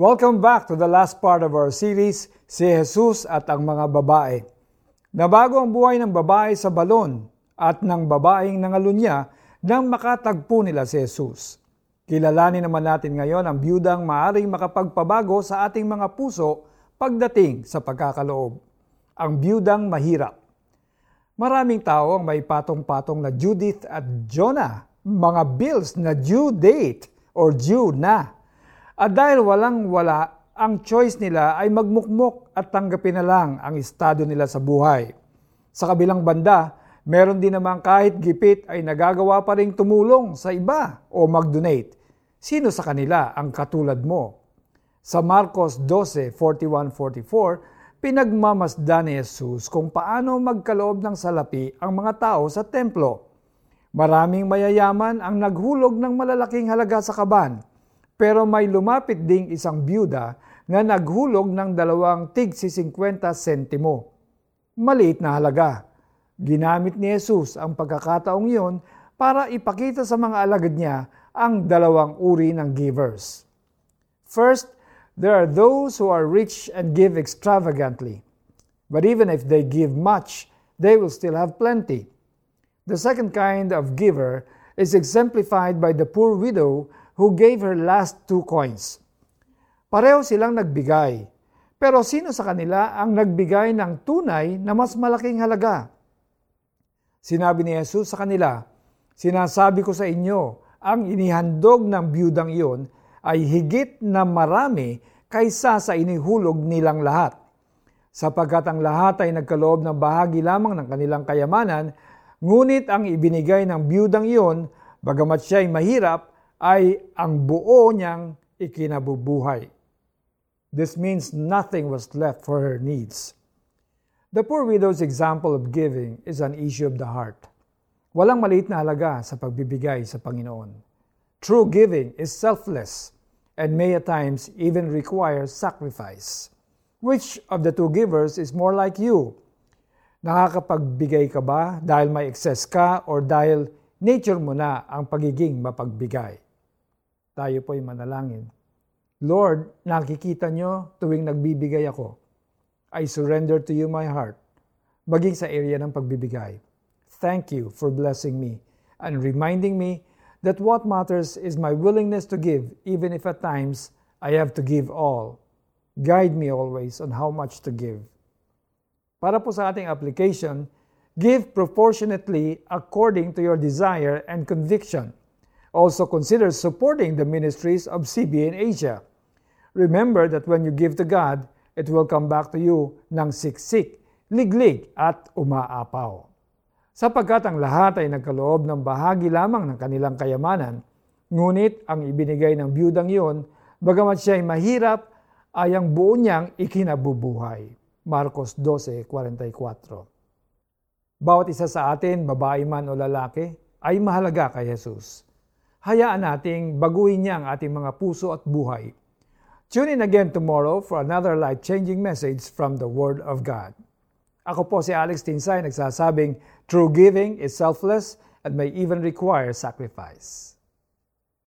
Welcome back to the last part of our series, Si Jesus at ang mga babae. Nabago ang buhay ng babae sa balon at ng babaeng nangalunya nang makatagpo nila si Jesus. Kilalanin naman natin ngayon ang biyudang maaring makapagpabago sa ating mga puso pagdating sa pagkakaloob. Ang biyudang mahirap. Maraming tao ang may patong-patong na Judith at Jonah, mga bills na due date or due na at dahil walang-wala, ang choice nila ay magmukmok at tanggapin na lang ang estado nila sa buhay. Sa kabilang banda, meron din naman kahit gipit ay nagagawa pa rin tumulong sa iba o mag-donate. Sino sa kanila ang katulad mo? Sa Marcos 12:41-44, pinagmamasdan ni Jesus kung paano magkaloob ng salapi ang mga tao sa templo. Maraming mayayaman ang naghulog ng malalaking halaga sa kaban pero may lumapit ding isang byuda na naghulog ng dalawang tig 50 sentimo. Maliit na halaga. Ginamit ni Jesus ang pagkakataong iyon para ipakita sa mga alagad niya ang dalawang uri ng givers. First, there are those who are rich and give extravagantly. But even if they give much, they will still have plenty. The second kind of giver is exemplified by the poor widow who gave her last two coins. Pareho silang nagbigay. Pero sino sa kanila ang nagbigay ng tunay na mas malaking halaga? Sinabi ni Jesus sa kanila, Sinasabi ko sa inyo, ang inihandog ng biyudang iyon ay higit na marami kaysa sa inihulog nilang lahat. Sapagkat ang lahat ay nagkaloob ng bahagi lamang ng kanilang kayamanan, ngunit ang ibinigay ng biyudang iyon, bagamat siya ay mahirap, ay ang buo niyang ikinabubuhay. This means nothing was left for her needs. The poor widow's example of giving is an issue of the heart. Walang maliit na halaga sa pagbibigay sa Panginoon. True giving is selfless and may at times even require sacrifice. Which of the two givers is more like you? Nakakapagbigay ka ba dahil may excess ka or dahil nature mo na ang pagiging mapagbigay? Tayo po'y manalangin. Lord, nakikita nyo tuwing nagbibigay ako. I surrender to you my heart, maging sa area ng pagbibigay. Thank you for blessing me and reminding me that what matters is my willingness to give, even if at times I have to give all. Guide me always on how much to give. Para po sa ating application, give proportionately according to your desire and conviction also consider supporting the ministries of CB in Asia. Remember that when you give to God, it will come back to you ng siksik, liglig at umaapaw. Sapagkat ang lahat ay nagkaloob ng bahagi lamang ng kanilang kayamanan, ngunit ang ibinigay ng biyudang iyon, bagamat siya ay mahirap, ay ang buo niyang ikinabubuhay. Marcos 12.44 Bawat isa sa atin, babae man o lalaki, ay mahalaga kay Jesus hayaan nating baguhin niya ang ating mga puso at buhay. Tune in again tomorrow for another life-changing message from the Word of God. Ako po si Alex Tinsay nagsasabing, True giving is selfless and may even require sacrifice.